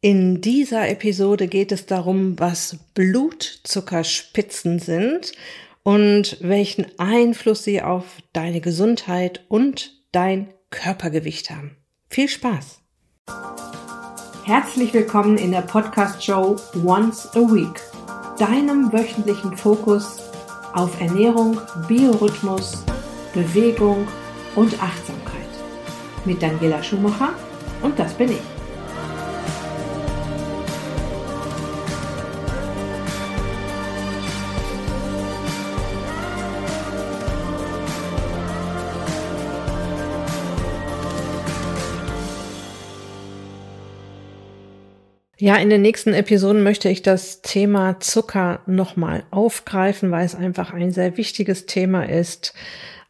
In dieser Episode geht es darum, was Blutzuckerspitzen sind und welchen Einfluss sie auf deine Gesundheit und dein Körpergewicht haben. Viel Spaß! Herzlich willkommen in der Podcast-Show Once a Week, deinem wöchentlichen Fokus auf Ernährung, Biorhythmus, Bewegung und Achtsamkeit. Mit Daniela Schumacher und das bin ich. Ja, in den nächsten Episoden möchte ich das Thema Zucker nochmal aufgreifen, weil es einfach ein sehr wichtiges Thema ist.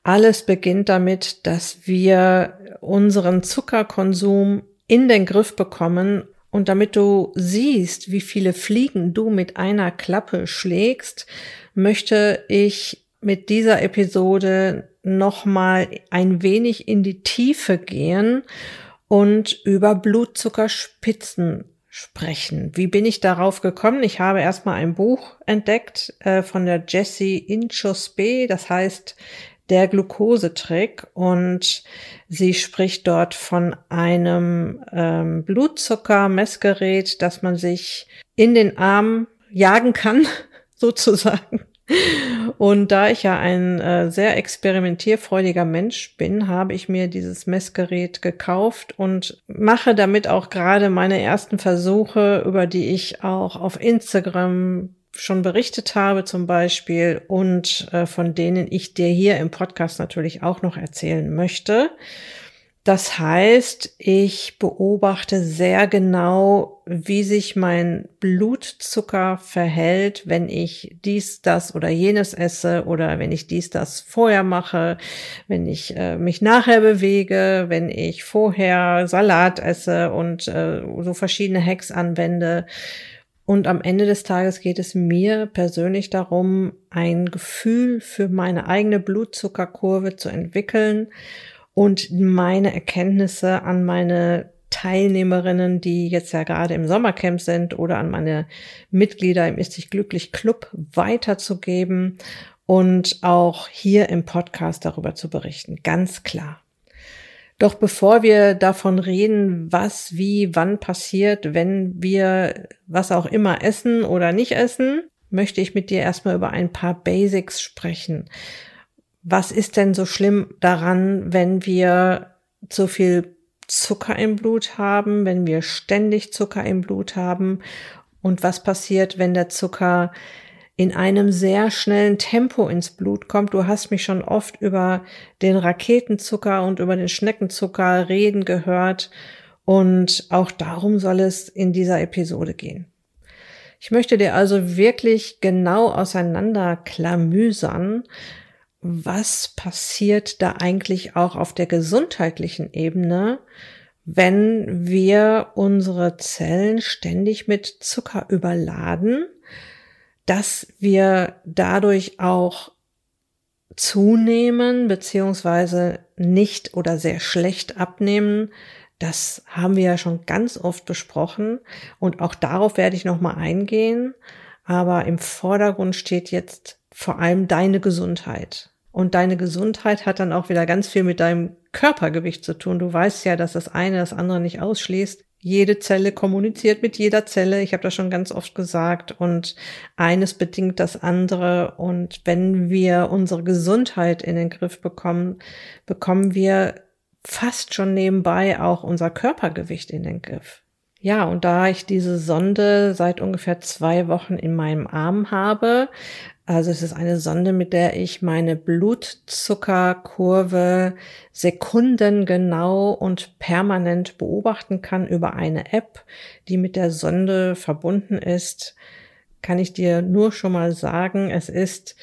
Alles beginnt damit, dass wir unseren Zuckerkonsum in den Griff bekommen und damit du siehst, wie viele Fliegen du mit einer Klappe schlägst, möchte ich mit dieser Episode nochmal ein wenig in die Tiefe gehen und über Blutzuckerspitzen sprechen. Wie bin ich darauf gekommen? Ich habe erstmal ein Buch entdeckt äh, von der Jessie Inchospe, das heißt der Glukosetrick und sie spricht dort von einem ähm, Blutzuckermessgerät, das man sich in den Arm jagen kann, sozusagen. Und da ich ja ein äh, sehr experimentierfreudiger Mensch bin, habe ich mir dieses Messgerät gekauft und mache damit auch gerade meine ersten Versuche, über die ich auch auf Instagram schon berichtet habe zum Beispiel und äh, von denen ich dir hier im Podcast natürlich auch noch erzählen möchte. Das heißt, ich beobachte sehr genau, wie sich mein Blutzucker verhält, wenn ich dies, das oder jenes esse oder wenn ich dies, das vorher mache, wenn ich äh, mich nachher bewege, wenn ich vorher Salat esse und äh, so verschiedene Hacks anwende. Und am Ende des Tages geht es mir persönlich darum, ein Gefühl für meine eigene Blutzuckerkurve zu entwickeln und meine Erkenntnisse an meine Teilnehmerinnen, die jetzt ja gerade im Sommercamp sind oder an meine Mitglieder im Ist dich glücklich Club weiterzugeben und auch hier im Podcast darüber zu berichten. Ganz klar. Doch bevor wir davon reden, was, wie, wann passiert, wenn wir was auch immer essen oder nicht essen, möchte ich mit dir erstmal über ein paar Basics sprechen was ist denn so schlimm daran, wenn wir zu viel Zucker im Blut haben, wenn wir ständig Zucker im Blut haben und was passiert, wenn der Zucker in einem sehr schnellen Tempo ins Blut kommt. Du hast mich schon oft über den Raketenzucker und über den Schneckenzucker reden gehört und auch darum soll es in dieser Episode gehen. Ich möchte dir also wirklich genau auseinanderklamüsern, was passiert da eigentlich auch auf der gesundheitlichen Ebene, wenn wir unsere Zellen ständig mit Zucker überladen, dass wir dadurch auch zunehmen beziehungsweise nicht oder sehr schlecht abnehmen. Das haben wir ja schon ganz oft besprochen und auch darauf werde ich noch mal eingehen. Aber im Vordergrund steht jetzt vor allem deine Gesundheit. Und deine Gesundheit hat dann auch wieder ganz viel mit deinem Körpergewicht zu tun. Du weißt ja, dass das eine das andere nicht ausschließt. Jede Zelle kommuniziert mit jeder Zelle. Ich habe das schon ganz oft gesagt. Und eines bedingt das andere. Und wenn wir unsere Gesundheit in den Griff bekommen, bekommen wir fast schon nebenbei auch unser Körpergewicht in den Griff. Ja, und da ich diese Sonde seit ungefähr zwei Wochen in meinem Arm habe, also es ist eine Sonde, mit der ich meine Blutzuckerkurve sekundengenau und permanent beobachten kann über eine App, die mit der Sonde verbunden ist. Kann ich dir nur schon mal sagen, es ist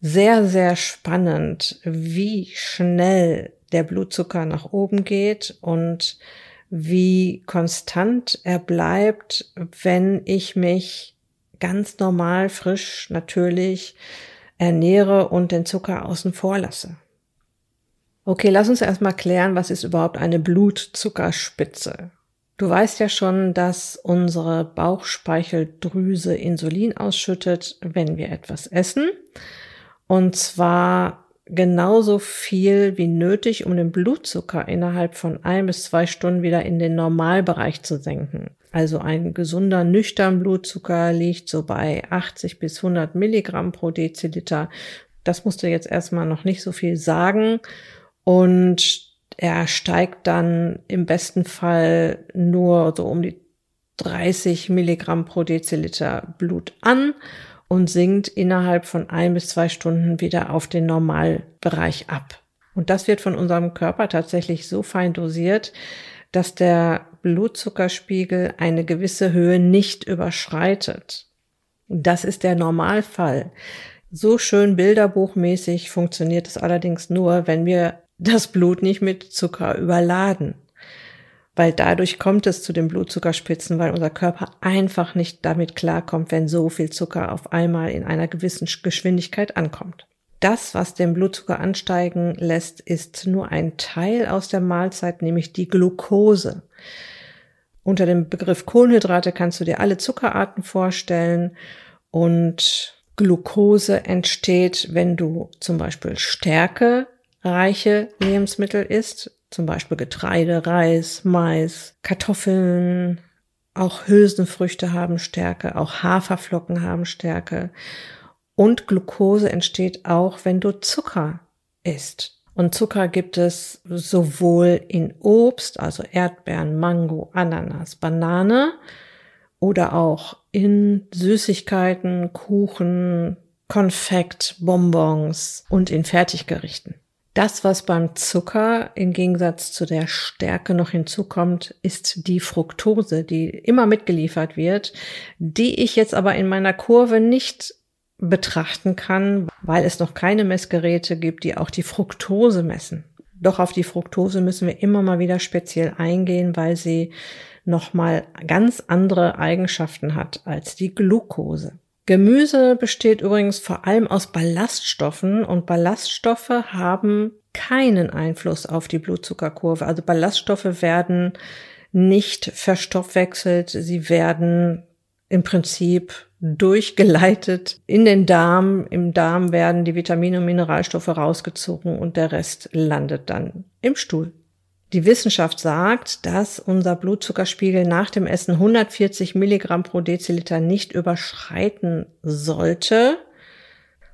sehr, sehr spannend, wie schnell der Blutzucker nach oben geht und wie konstant er bleibt, wenn ich mich ganz normal, frisch, natürlich ernähre und den Zucker außen vor lasse. Okay, lass uns erstmal klären, was ist überhaupt eine Blutzuckerspitze? Du weißt ja schon, dass unsere Bauchspeicheldrüse Insulin ausschüttet, wenn wir etwas essen. Und zwar genauso viel wie nötig, um den Blutzucker innerhalb von ein bis zwei Stunden wieder in den Normalbereich zu senken. Also ein gesunder, nüchtern Blutzucker liegt so bei 80 bis 100 Milligramm pro Deziliter. Das musst du jetzt erstmal noch nicht so viel sagen. Und er steigt dann im besten Fall nur so um die 30 Milligramm pro Deziliter Blut an und sinkt innerhalb von ein bis zwei Stunden wieder auf den Normalbereich ab. Und das wird von unserem Körper tatsächlich so fein dosiert, dass der Blutzuckerspiegel eine gewisse Höhe nicht überschreitet. Das ist der Normalfall. So schön bilderbuchmäßig funktioniert es allerdings nur, wenn wir das Blut nicht mit Zucker überladen. Weil dadurch kommt es zu den Blutzuckerspitzen, weil unser Körper einfach nicht damit klarkommt, wenn so viel Zucker auf einmal in einer gewissen Geschwindigkeit ankommt. Das, was den Blutzucker ansteigen lässt, ist nur ein Teil aus der Mahlzeit, nämlich die Glucose. Unter dem Begriff Kohlenhydrate kannst du dir alle Zuckerarten vorstellen und Glucose entsteht, wenn du zum Beispiel Stärke reiche Lebensmittel isst, zum Beispiel Getreide, Reis, Mais, Kartoffeln, auch Hülsenfrüchte haben Stärke, auch Haferflocken haben Stärke. Und Glucose entsteht auch, wenn du Zucker isst. Und Zucker gibt es sowohl in Obst, also Erdbeeren, Mango, Ananas, Banane oder auch in Süßigkeiten, Kuchen, Konfekt, Bonbons und in Fertiggerichten. Das, was beim Zucker im Gegensatz zu der Stärke noch hinzukommt, ist die Fructose, die immer mitgeliefert wird, die ich jetzt aber in meiner Kurve nicht betrachten kann, weil es noch keine Messgeräte gibt, die auch die Fructose messen. Doch auf die Fructose müssen wir immer mal wieder speziell eingehen, weil sie nochmal ganz andere Eigenschaften hat als die Glucose. Gemüse besteht übrigens vor allem aus Ballaststoffen und Ballaststoffe haben keinen Einfluss auf die Blutzuckerkurve. Also Ballaststoffe werden nicht verstoffwechselt, sie werden im Prinzip durchgeleitet in den Darm. Im Darm werden die Vitamine und Mineralstoffe rausgezogen und der Rest landet dann im Stuhl. Die Wissenschaft sagt, dass unser Blutzuckerspiegel nach dem Essen 140 Milligramm pro Deziliter nicht überschreiten sollte.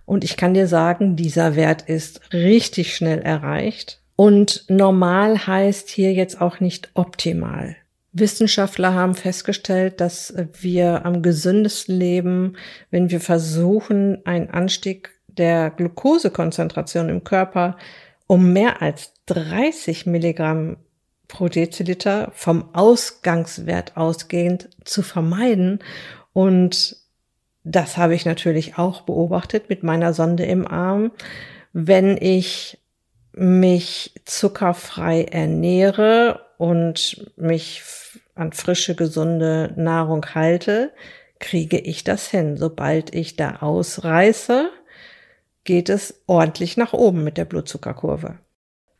Und ich kann dir sagen, dieser Wert ist richtig schnell erreicht. Und normal heißt hier jetzt auch nicht optimal. Wissenschaftler haben festgestellt, dass wir am gesündesten leben, wenn wir versuchen, einen Anstieg der Glukosekonzentration im Körper um mehr als 30 Milligramm pro Deziliter vom Ausgangswert ausgehend zu vermeiden. Und das habe ich natürlich auch beobachtet mit meiner Sonde im Arm. Wenn ich mich zuckerfrei ernähre und mich an frische, gesunde Nahrung halte, kriege ich das hin. Sobald ich da ausreiße, geht es ordentlich nach oben mit der Blutzuckerkurve.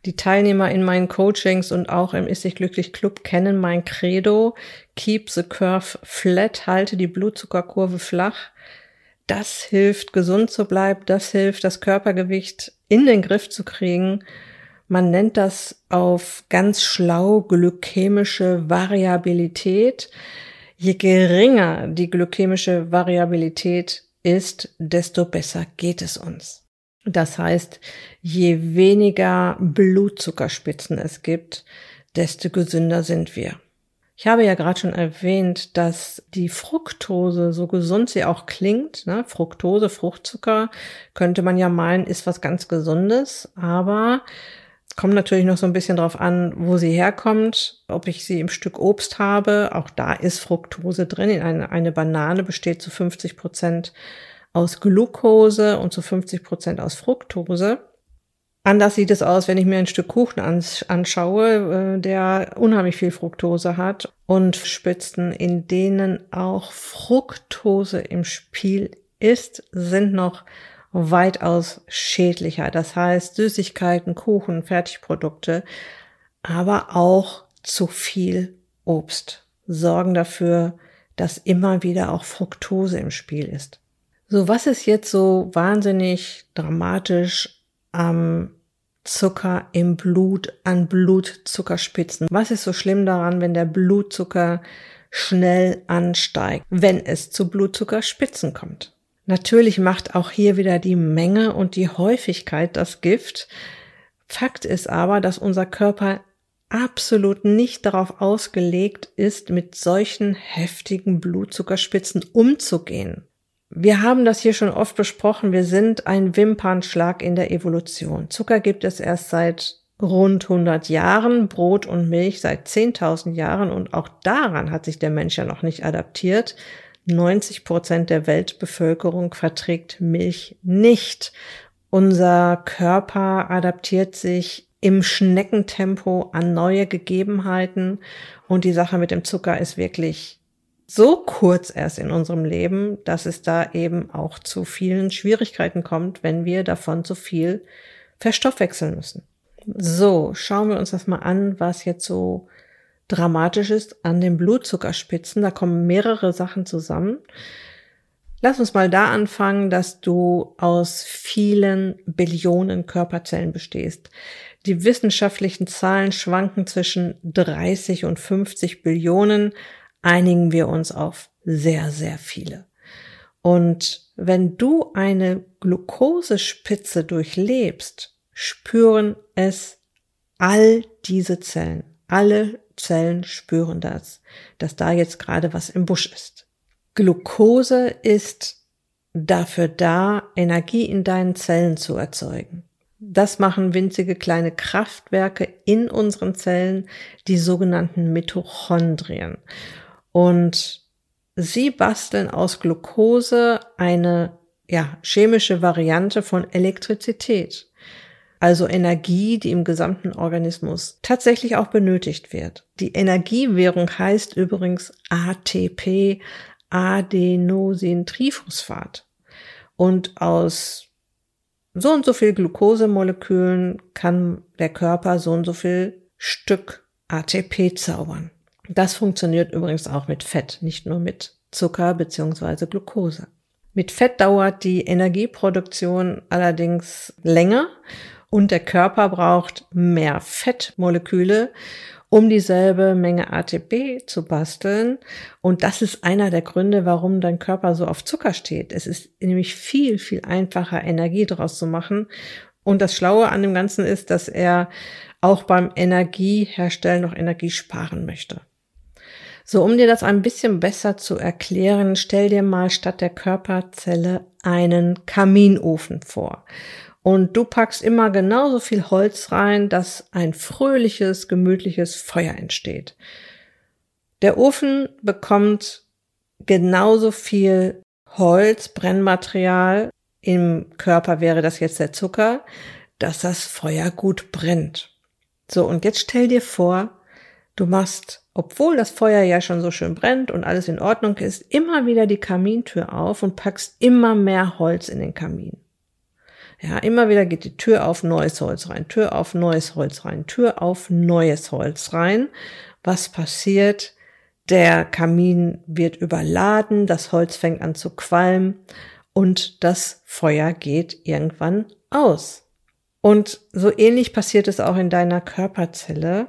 Die Teilnehmer in meinen Coachings und auch im Ist sich glücklich Club kennen mein Credo. Keep the curve flat, halte die Blutzuckerkurve flach. Das hilft, gesund zu bleiben. Das hilft, das Körpergewicht in den Griff zu kriegen. Man nennt das auf ganz schlau glykämische Variabilität. Je geringer die glykämische Variabilität ist, desto besser geht es uns. Das heißt, je weniger Blutzuckerspitzen es gibt, desto gesünder sind wir. Ich habe ja gerade schon erwähnt, dass die Fructose, so gesund sie auch klingt, ne, Fructose, Fruchtzucker, könnte man ja meinen, ist was ganz Gesundes, aber Kommt natürlich noch so ein bisschen drauf an, wo sie herkommt, ob ich sie im Stück Obst habe. Auch da ist Fructose drin. Eine, eine Banane besteht zu 50 Prozent aus Glucose und zu 50 Prozent aus Fructose. Anders sieht es aus, wenn ich mir ein Stück Kuchen anschaue, äh, der unheimlich viel Fructose hat und Spitzen, in denen auch Fructose im Spiel ist, sind noch weitaus schädlicher. Das heißt Süßigkeiten, Kuchen, Fertigprodukte, aber auch zu viel Obst. sorgen dafür, dass immer wieder auch Fructose im Spiel ist. So, was ist jetzt so wahnsinnig dramatisch am Zucker im Blut, an Blutzuckerspitzen? Was ist so schlimm daran, wenn der Blutzucker schnell ansteigt, wenn es zu Blutzuckerspitzen kommt? Natürlich macht auch hier wieder die Menge und die Häufigkeit das Gift. Fakt ist aber, dass unser Körper absolut nicht darauf ausgelegt ist, mit solchen heftigen Blutzuckerspitzen umzugehen. Wir haben das hier schon oft besprochen. Wir sind ein Wimpernschlag in der Evolution. Zucker gibt es erst seit rund 100 Jahren, Brot und Milch seit 10.000 Jahren und auch daran hat sich der Mensch ja noch nicht adaptiert. 90 Prozent der Weltbevölkerung verträgt Milch nicht. Unser Körper adaptiert sich im Schneckentempo an neue Gegebenheiten und die Sache mit dem Zucker ist wirklich so kurz erst in unserem Leben, dass es da eben auch zu vielen Schwierigkeiten kommt, wenn wir davon zu viel verstoffwechseln müssen. So, schauen wir uns das mal an, was jetzt so dramatisch ist an den Blutzuckerspitzen. Da kommen mehrere Sachen zusammen. Lass uns mal da anfangen, dass du aus vielen Billionen Körperzellen bestehst. Die wissenschaftlichen Zahlen schwanken zwischen 30 und 50 Billionen. Einigen wir uns auf sehr, sehr viele. Und wenn du eine Glukosespitze durchlebst, spüren es all diese Zellen. Alle Zellen spüren das, dass da jetzt gerade was im Busch ist. Glucose ist dafür da, Energie in deinen Zellen zu erzeugen. Das machen winzige kleine Kraftwerke in unseren Zellen, die sogenannten Mitochondrien. Und sie basteln aus Glucose eine ja, chemische Variante von Elektrizität also Energie, die im gesamten Organismus tatsächlich auch benötigt wird. Die Energiewährung heißt übrigens ATP, Adenosintriphosphat. Und aus so und so viel Glukosemolekülen kann der Körper so und so viel Stück ATP zaubern. Das funktioniert übrigens auch mit Fett, nicht nur mit Zucker beziehungsweise Glucose. Mit Fett dauert die Energieproduktion allerdings länger und der Körper braucht mehr Fettmoleküle, um dieselbe Menge ATP zu basteln. Und das ist einer der Gründe, warum dein Körper so auf Zucker steht. Es ist nämlich viel, viel einfacher, Energie daraus zu machen. Und das Schlaue an dem Ganzen ist, dass er auch beim Energieherstellen noch Energie sparen möchte. So, um dir das ein bisschen besser zu erklären, stell dir mal statt der Körperzelle einen Kaminofen vor. Und du packst immer genauso viel Holz rein, dass ein fröhliches, gemütliches Feuer entsteht. Der Ofen bekommt genauso viel Holz, Brennmaterial, im Körper wäre das jetzt der Zucker, dass das Feuer gut brennt. So, und jetzt stell dir vor, du machst, obwohl das Feuer ja schon so schön brennt und alles in Ordnung ist, immer wieder die Kamintür auf und packst immer mehr Holz in den Kamin. Ja, immer wieder geht die Tür auf neues Holz rein, Tür auf neues Holz rein, Tür auf neues Holz rein. Was passiert? Der Kamin wird überladen, das Holz fängt an zu qualmen und das Feuer geht irgendwann aus. Und so ähnlich passiert es auch in deiner Körperzelle.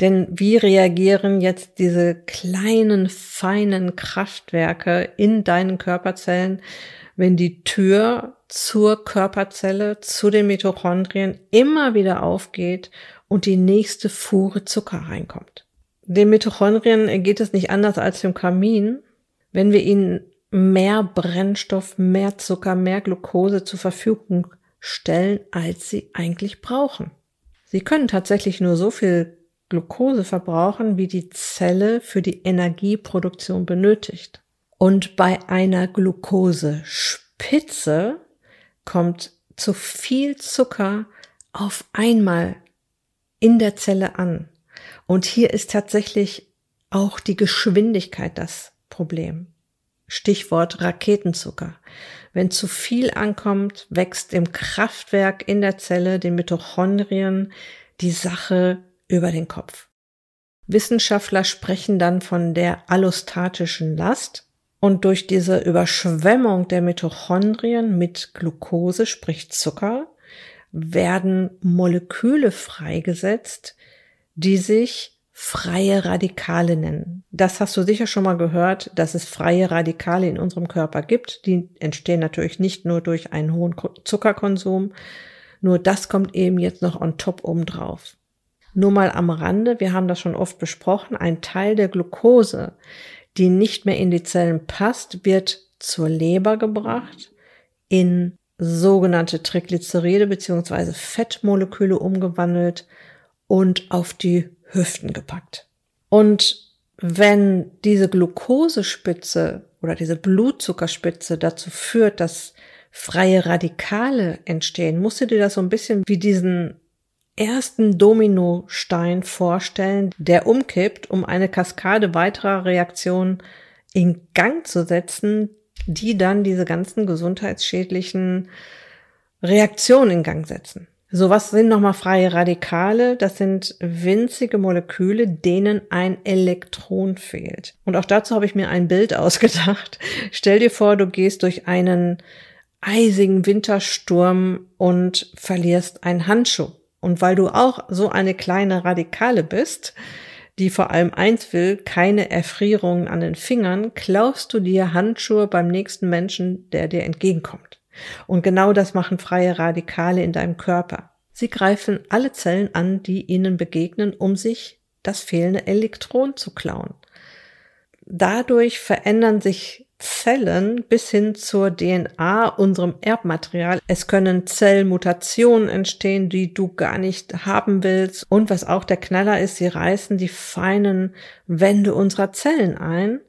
Denn wie reagieren jetzt diese kleinen, feinen Kraftwerke in deinen Körperzellen, wenn die Tür zur Körperzelle, zu den Mitochondrien immer wieder aufgeht und die nächste Fuhre Zucker reinkommt. Den Mitochondrien geht es nicht anders als dem Kamin. Wenn wir ihnen mehr Brennstoff, mehr Zucker, mehr Glucose zur Verfügung stellen, als sie eigentlich brauchen. Sie können tatsächlich nur so viel Glucose verbrauchen, wie die Zelle für die Energieproduktion benötigt. Und bei einer Glukosespitze kommt zu viel Zucker auf einmal in der Zelle an. Und hier ist tatsächlich auch die Geschwindigkeit das Problem. Stichwort Raketenzucker. Wenn zu viel ankommt, wächst im Kraftwerk in der Zelle, den Mitochondrien, die Sache über den Kopf. Wissenschaftler sprechen dann von der allostatischen Last. Und durch diese Überschwemmung der Mitochondrien mit Glucose, sprich Zucker, werden Moleküle freigesetzt, die sich freie Radikale nennen. Das hast du sicher schon mal gehört, dass es freie Radikale in unserem Körper gibt. Die entstehen natürlich nicht nur durch einen hohen Zuckerkonsum, nur das kommt eben jetzt noch on top oben drauf. Nur mal am Rande, wir haben das schon oft besprochen, ein Teil der Glucose, die nicht mehr in die Zellen passt, wird zur Leber gebracht, in sogenannte Triglyceride beziehungsweise Fettmoleküle umgewandelt und auf die Hüften gepackt. Und wenn diese Glukosespitze oder diese Blutzuckerspitze dazu führt, dass freie Radikale entstehen, musst du dir das so ein bisschen wie diesen ersten Dominostein vorstellen, der umkippt, um eine Kaskade weiterer Reaktionen in Gang zu setzen, die dann diese ganzen gesundheitsschädlichen Reaktionen in Gang setzen. So, was sind nochmal freie Radikale? Das sind winzige Moleküle, denen ein Elektron fehlt. Und auch dazu habe ich mir ein Bild ausgedacht. Stell dir vor, du gehst durch einen eisigen Wintersturm und verlierst einen Handschuh. Und weil du auch so eine kleine Radikale bist, die vor allem eins will, keine Erfrierungen an den Fingern, klaust du dir Handschuhe beim nächsten Menschen, der dir entgegenkommt. Und genau das machen freie Radikale in deinem Körper. Sie greifen alle Zellen an, die ihnen begegnen, um sich das fehlende Elektron zu klauen. Dadurch verändern sich Zellen bis hin zur DNA, unserem Erbmaterial. Es können Zellmutationen entstehen, die du gar nicht haben willst. Und was auch der Knaller ist, sie reißen die feinen Wände unserer Zellen ein.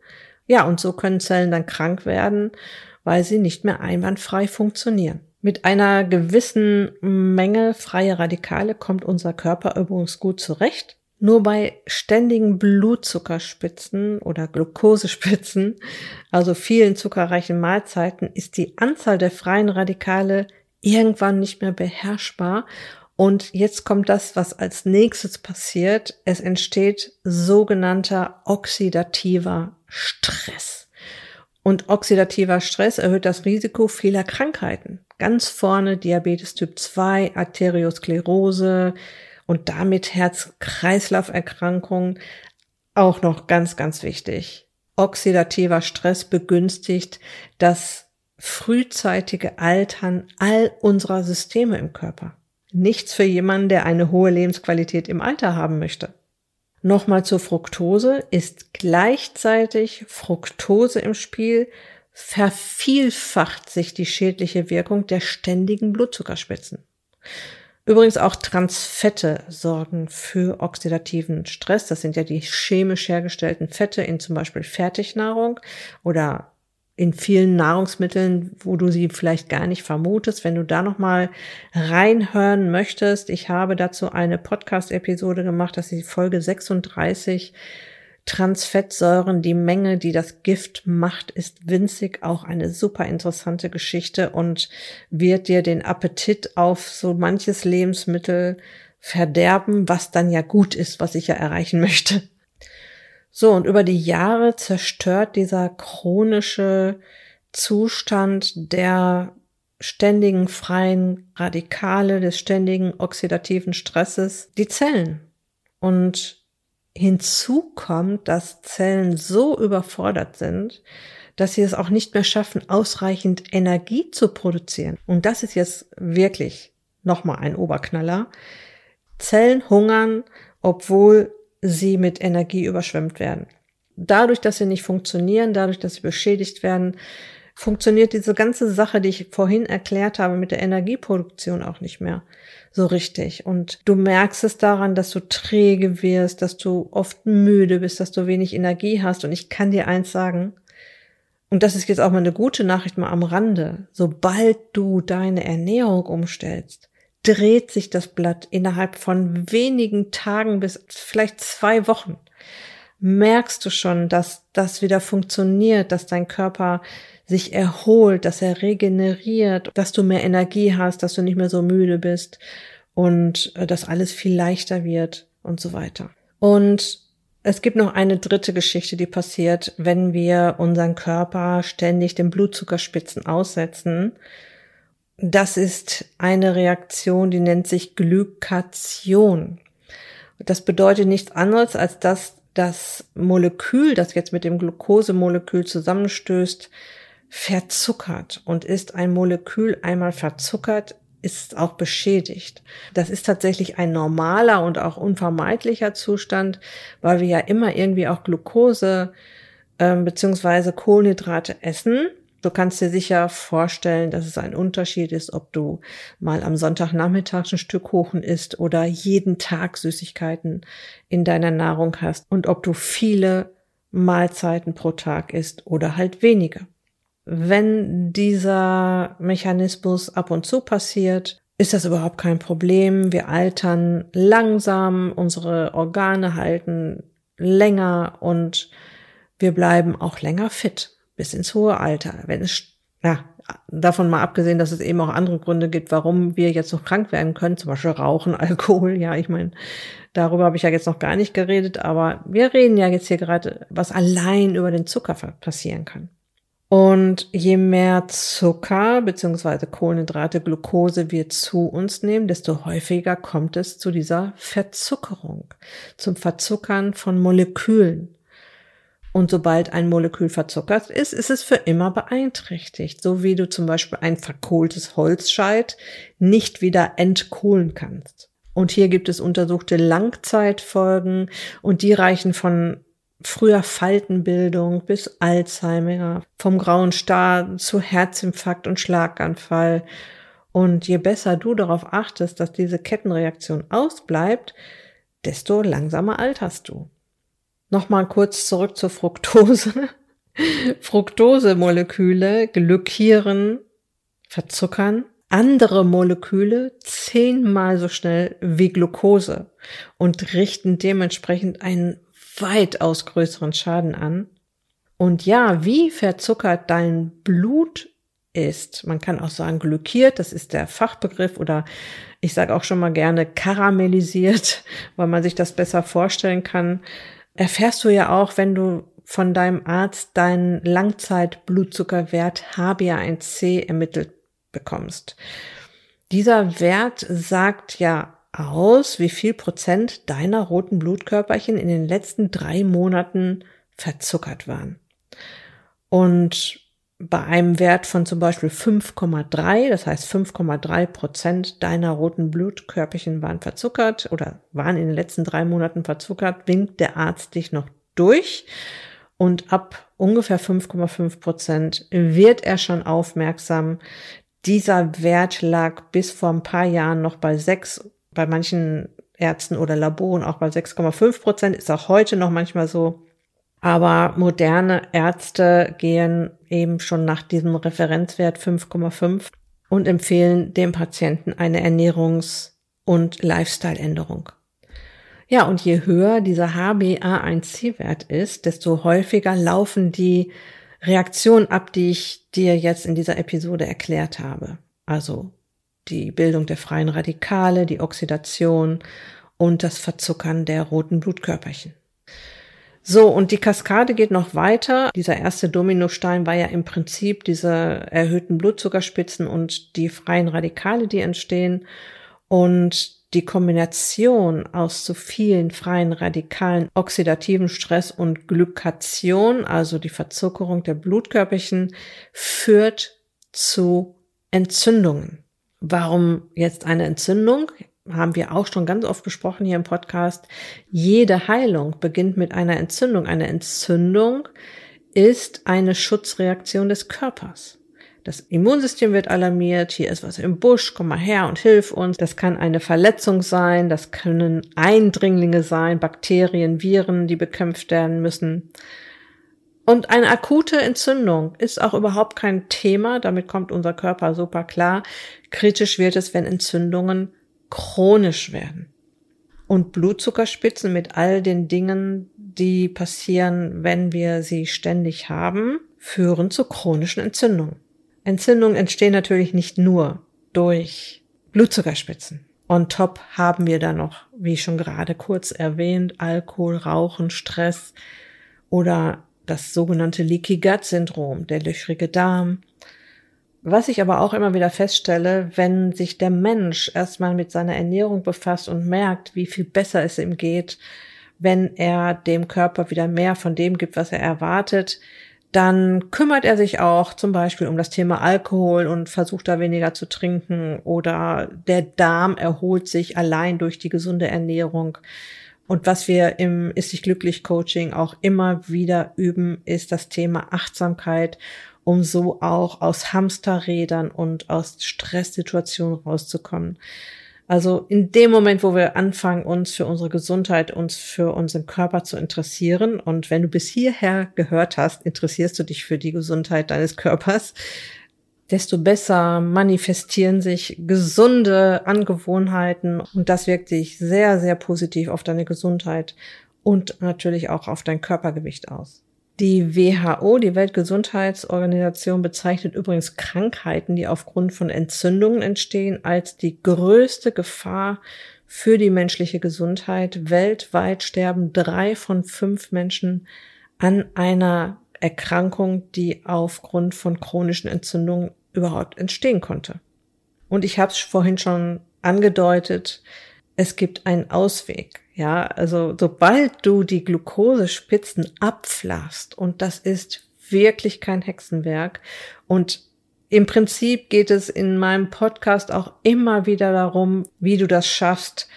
Ja, und so können Zellen dann krank werden, weil sie nicht mehr einwandfrei funktionieren. Mit einer gewissen Menge freie Radikale kommt unser Körper übrigens gut zurecht. Nur bei ständigen Blutzuckerspitzen oder Glukosespitzen, also vielen zuckerreichen Mahlzeiten, ist die Anzahl der freien Radikale irgendwann nicht mehr beherrschbar. Und jetzt kommt das, was als nächstes passiert. Es entsteht sogenannter oxidativer Stress. Und oxidativer Stress erhöht das Risiko vieler Krankheiten. Ganz vorne Diabetes Typ 2, Arteriosklerose, und damit Herz-Kreislauf-Erkrankungen auch noch ganz, ganz wichtig. Oxidativer Stress begünstigt das frühzeitige Altern all unserer Systeme im Körper. Nichts für jemanden, der eine hohe Lebensqualität im Alter haben möchte. Nochmal zur Fructose. Ist gleichzeitig Fructose im Spiel, vervielfacht sich die schädliche Wirkung der ständigen Blutzuckerspitzen. Übrigens auch Transfette sorgen für oxidativen Stress. Das sind ja die chemisch hergestellten Fette in zum Beispiel Fertignahrung oder in vielen Nahrungsmitteln, wo du sie vielleicht gar nicht vermutest. Wenn du da noch mal reinhören möchtest, ich habe dazu eine Podcast-Episode gemacht, das ist die Folge 36 Transfettsäuren, die Menge, die das Gift macht, ist winzig. Auch eine super interessante Geschichte und wird dir den Appetit auf so manches Lebensmittel verderben, was dann ja gut ist, was ich ja erreichen möchte. So, und über die Jahre zerstört dieser chronische Zustand der ständigen freien Radikale, des ständigen oxidativen Stresses die Zellen. Und Hinzu kommt, dass Zellen so überfordert sind, dass sie es auch nicht mehr schaffen, ausreichend Energie zu produzieren. Und das ist jetzt wirklich nochmal ein Oberknaller. Zellen hungern, obwohl sie mit Energie überschwemmt werden. Dadurch, dass sie nicht funktionieren, dadurch, dass sie beschädigt werden, funktioniert diese ganze Sache, die ich vorhin erklärt habe, mit der Energieproduktion auch nicht mehr so richtig. Und du merkst es daran, dass du träge wirst, dass du oft müde bist, dass du wenig Energie hast. Und ich kann dir eins sagen, und das ist jetzt auch mal eine gute Nachricht mal am Rande, sobald du deine Ernährung umstellst, dreht sich das Blatt innerhalb von wenigen Tagen bis vielleicht zwei Wochen. Merkst du schon, dass das wieder funktioniert, dass dein Körper sich erholt, dass er regeneriert, dass du mehr Energie hast, dass du nicht mehr so müde bist und äh, dass alles viel leichter wird und so weiter. Und Es gibt noch eine dritte Geschichte, die passiert, wenn wir unseren Körper ständig den Blutzuckerspitzen aussetzen. Das ist eine Reaktion, die nennt sich Glykation. Das bedeutet nichts anderes, als dass das Molekül, das jetzt mit dem Glukosemolekül zusammenstößt, verzuckert. Und ist ein Molekül einmal verzuckert, ist auch beschädigt. Das ist tatsächlich ein normaler und auch unvermeidlicher Zustand, weil wir ja immer irgendwie auch Glucose äh, beziehungsweise Kohlenhydrate essen. Du kannst dir sicher vorstellen, dass es ein Unterschied ist, ob du mal am Sonntagnachmittag ein Stück Kuchen isst oder jeden Tag Süßigkeiten in deiner Nahrung hast und ob du viele Mahlzeiten pro Tag isst oder halt wenige. Wenn dieser Mechanismus ab und zu passiert, ist das überhaupt kein Problem. Wir altern langsam, unsere Organe halten länger und wir bleiben auch länger fit bis ins hohe Alter. Wenn es, ja, davon mal abgesehen, dass es eben auch andere Gründe gibt, warum wir jetzt noch krank werden können, zum Beispiel Rauchen, Alkohol, ja, ich meine, darüber habe ich ja jetzt noch gar nicht geredet, aber wir reden ja jetzt hier gerade, was allein über den Zucker passieren kann. Und je mehr Zucker beziehungsweise Kohlenhydrate, Glucose wir zu uns nehmen, desto häufiger kommt es zu dieser Verzuckerung, zum Verzuckern von Molekülen. Und sobald ein Molekül verzuckert ist, ist es für immer beeinträchtigt, so wie du zum Beispiel ein verkohltes Holzscheit nicht wieder entkohlen kannst. Und hier gibt es untersuchte Langzeitfolgen und die reichen von früher Faltenbildung bis Alzheimer, vom grauen Star zu Herzinfarkt und Schlaganfall. Und je besser du darauf achtest, dass diese Kettenreaktion ausbleibt, desto langsamer alterst du. Nochmal kurz zurück zur Fructose. Fructose-Moleküle glückieren, verzuckern andere Moleküle zehnmal so schnell wie Glucose und richten dementsprechend einen weitaus größeren Schaden an. Und ja, wie verzuckert dein Blut ist, man kann auch sagen glykiert, das ist der Fachbegriff oder ich sage auch schon mal gerne karamellisiert, weil man sich das besser vorstellen kann, erfährst du ja auch, wenn du von deinem Arzt deinen Langzeitblutzuckerwert HbA1c ermittelt bekommst. Dieser Wert sagt ja aus, wie viel Prozent deiner roten Blutkörperchen in den letzten drei Monaten verzuckert waren. Und bei einem Wert von zum Beispiel 5,3, das heißt 5,3 Prozent deiner roten Blutkörperchen waren verzuckert oder waren in den letzten drei Monaten verzuckert, winkt der Arzt dich noch durch und ab ungefähr 5,5 Prozent wird er schon aufmerksam. Dieser Wert lag bis vor ein paar Jahren noch bei 6 bei manchen Ärzten oder Laboren auch bei 6,5 Prozent, ist auch heute noch manchmal so. Aber moderne Ärzte gehen eben schon nach diesem Referenzwert 5,5 und empfehlen dem Patienten eine Ernährungs- und Lifestyle-Änderung. Ja, und je höher dieser HbA1c-Wert ist, desto häufiger laufen die Reaktionen ab, die ich dir jetzt in dieser Episode erklärt habe. Also die Bildung der freien Radikale, die Oxidation und das Verzuckern der roten Blutkörperchen. So, und die Kaskade geht noch weiter. Dieser erste Dominostein war ja im Prinzip diese erhöhten Blutzuckerspitzen und die freien Radikale, die entstehen. Und die Kombination aus zu vielen freien Radikalen, oxidativen Stress und Glykation, also die Verzuckerung der Blutkörperchen, führt zu Entzündungen. Warum jetzt eine Entzündung? Haben wir auch schon ganz oft besprochen hier im Podcast. Jede Heilung beginnt mit einer Entzündung. Eine Entzündung ist eine Schutzreaktion des Körpers. Das Immunsystem wird alarmiert, hier ist was im Busch, komm mal her und hilf uns. Das kann eine Verletzung sein, das können Eindringlinge sein, Bakterien, Viren, die bekämpft werden müssen. Und eine akute Entzündung ist auch überhaupt kein Thema, damit kommt unser Körper super klar. Kritisch wird es, wenn Entzündungen chronisch werden. Und Blutzuckerspitzen mit all den Dingen, die passieren, wenn wir sie ständig haben, führen zu chronischen Entzündungen. Entzündungen entstehen natürlich nicht nur durch Blutzuckerspitzen. On top haben wir dann noch, wie schon gerade kurz erwähnt, Alkohol, Rauchen, Stress oder das sogenannte Leaky Gut Syndrom, der löchrige Darm. Was ich aber auch immer wieder feststelle, wenn sich der Mensch erstmal mit seiner Ernährung befasst und merkt, wie viel besser es ihm geht, wenn er dem Körper wieder mehr von dem gibt, was er erwartet, dann kümmert er sich auch zum Beispiel um das Thema Alkohol und versucht da weniger zu trinken oder der Darm erholt sich allein durch die gesunde Ernährung. Und was wir im Ist sich glücklich Coaching auch immer wieder üben, ist das Thema Achtsamkeit, um so auch aus Hamsterrädern und aus Stresssituationen rauszukommen. Also in dem Moment, wo wir anfangen, uns für unsere Gesundheit, uns für unseren Körper zu interessieren, und wenn du bis hierher gehört hast, interessierst du dich für die Gesundheit deines Körpers, desto besser manifestieren sich gesunde Angewohnheiten und das wirkt sich sehr, sehr positiv auf deine Gesundheit und natürlich auch auf dein Körpergewicht aus. Die WHO, die Weltgesundheitsorganisation, bezeichnet übrigens Krankheiten, die aufgrund von Entzündungen entstehen, als die größte Gefahr für die menschliche Gesundheit. Weltweit sterben drei von fünf Menschen an einer Erkrankung, die aufgrund von chronischen Entzündungen überhaupt entstehen konnte. Und ich habe es vorhin schon angedeutet, es gibt einen Ausweg. Ja, also sobald du die Glukosespitzen abflachst und das ist wirklich kein Hexenwerk und im Prinzip geht es in meinem Podcast auch immer wieder darum, wie du das schaffst,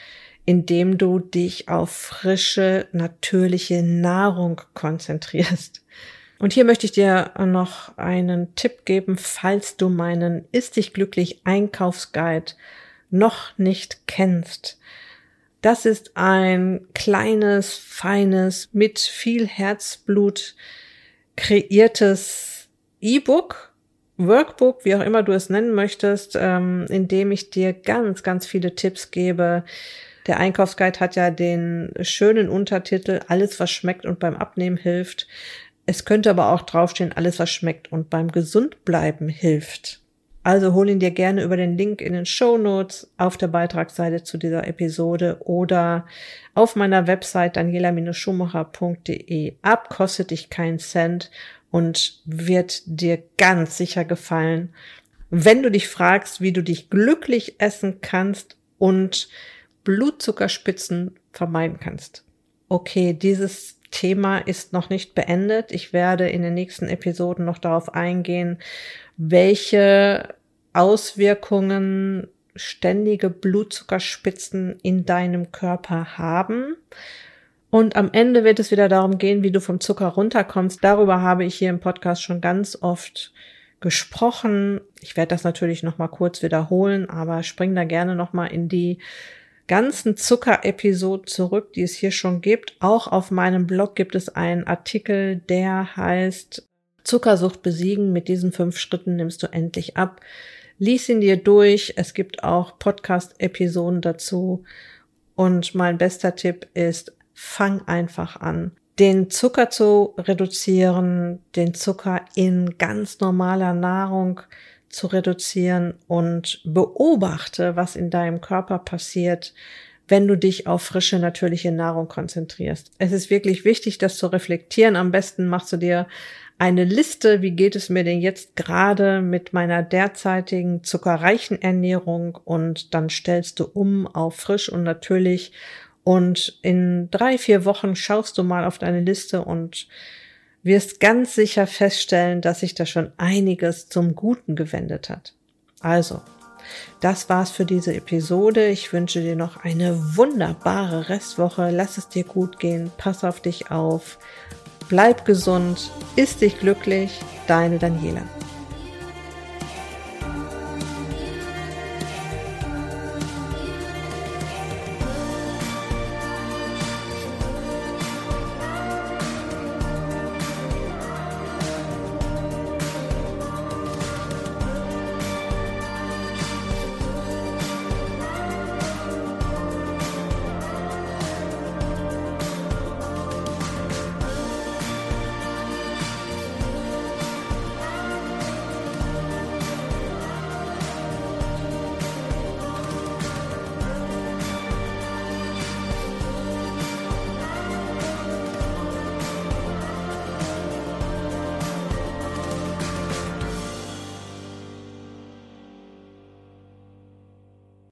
indem du dich auf frische, natürliche Nahrung konzentrierst. Und hier möchte ich dir noch einen Tipp geben, falls du meinen Ist dich glücklich Einkaufsguide noch nicht kennst. Das ist ein kleines, feines, mit viel Herzblut kreiertes E-Book, Workbook, wie auch immer du es nennen möchtest, ähm, in dem ich dir ganz, ganz viele Tipps gebe. Der Einkaufsguide hat ja den schönen Untertitel Alles, was schmeckt und beim Abnehmen hilft. Es könnte aber auch draufstehen, alles, was schmeckt und beim Gesundbleiben hilft. Also hol ihn dir gerne über den Link in den Show Notes auf der Beitragsseite zu dieser Episode oder auf meiner Website daniela-schumacher.de ab. Kostet dich keinen Cent und wird dir ganz sicher gefallen, wenn du dich fragst, wie du dich glücklich essen kannst und Blutzuckerspitzen vermeiden kannst. Okay, dieses Thema ist noch nicht beendet. Ich werde in den nächsten Episoden noch darauf eingehen, welche Auswirkungen ständige Blutzuckerspitzen in deinem Körper haben. Und am Ende wird es wieder darum gehen, wie du vom Zucker runterkommst. Darüber habe ich hier im Podcast schon ganz oft gesprochen. Ich werde das natürlich noch mal kurz wiederholen, aber spring da gerne noch mal in die ganzen Zucker-Episoden zurück, die es hier schon gibt. Auch auf meinem Blog gibt es einen Artikel, der heißt Zuckersucht besiegen. Mit diesen fünf Schritten nimmst du endlich ab. Lies ihn dir durch. Es gibt auch Podcast-Episoden dazu. Und mein bester Tipp ist, fang einfach an, den Zucker zu reduzieren, den Zucker in ganz normaler Nahrung zu reduzieren und beobachte, was in deinem Körper passiert, wenn du dich auf frische, natürliche Nahrung konzentrierst. Es ist wirklich wichtig, das zu reflektieren. Am besten machst du dir eine Liste, wie geht es mir denn jetzt gerade mit meiner derzeitigen zuckerreichen Ernährung und dann stellst du um auf frisch und natürlich und in drei, vier Wochen schaust du mal auf deine Liste und wirst ganz sicher feststellen, dass sich da schon einiges zum Guten gewendet hat. Also, das war's für diese Episode. Ich wünsche dir noch eine wunderbare Restwoche. Lass es dir gut gehen. Pass auf dich auf bleib gesund, ist dich glücklich, deine Daniela.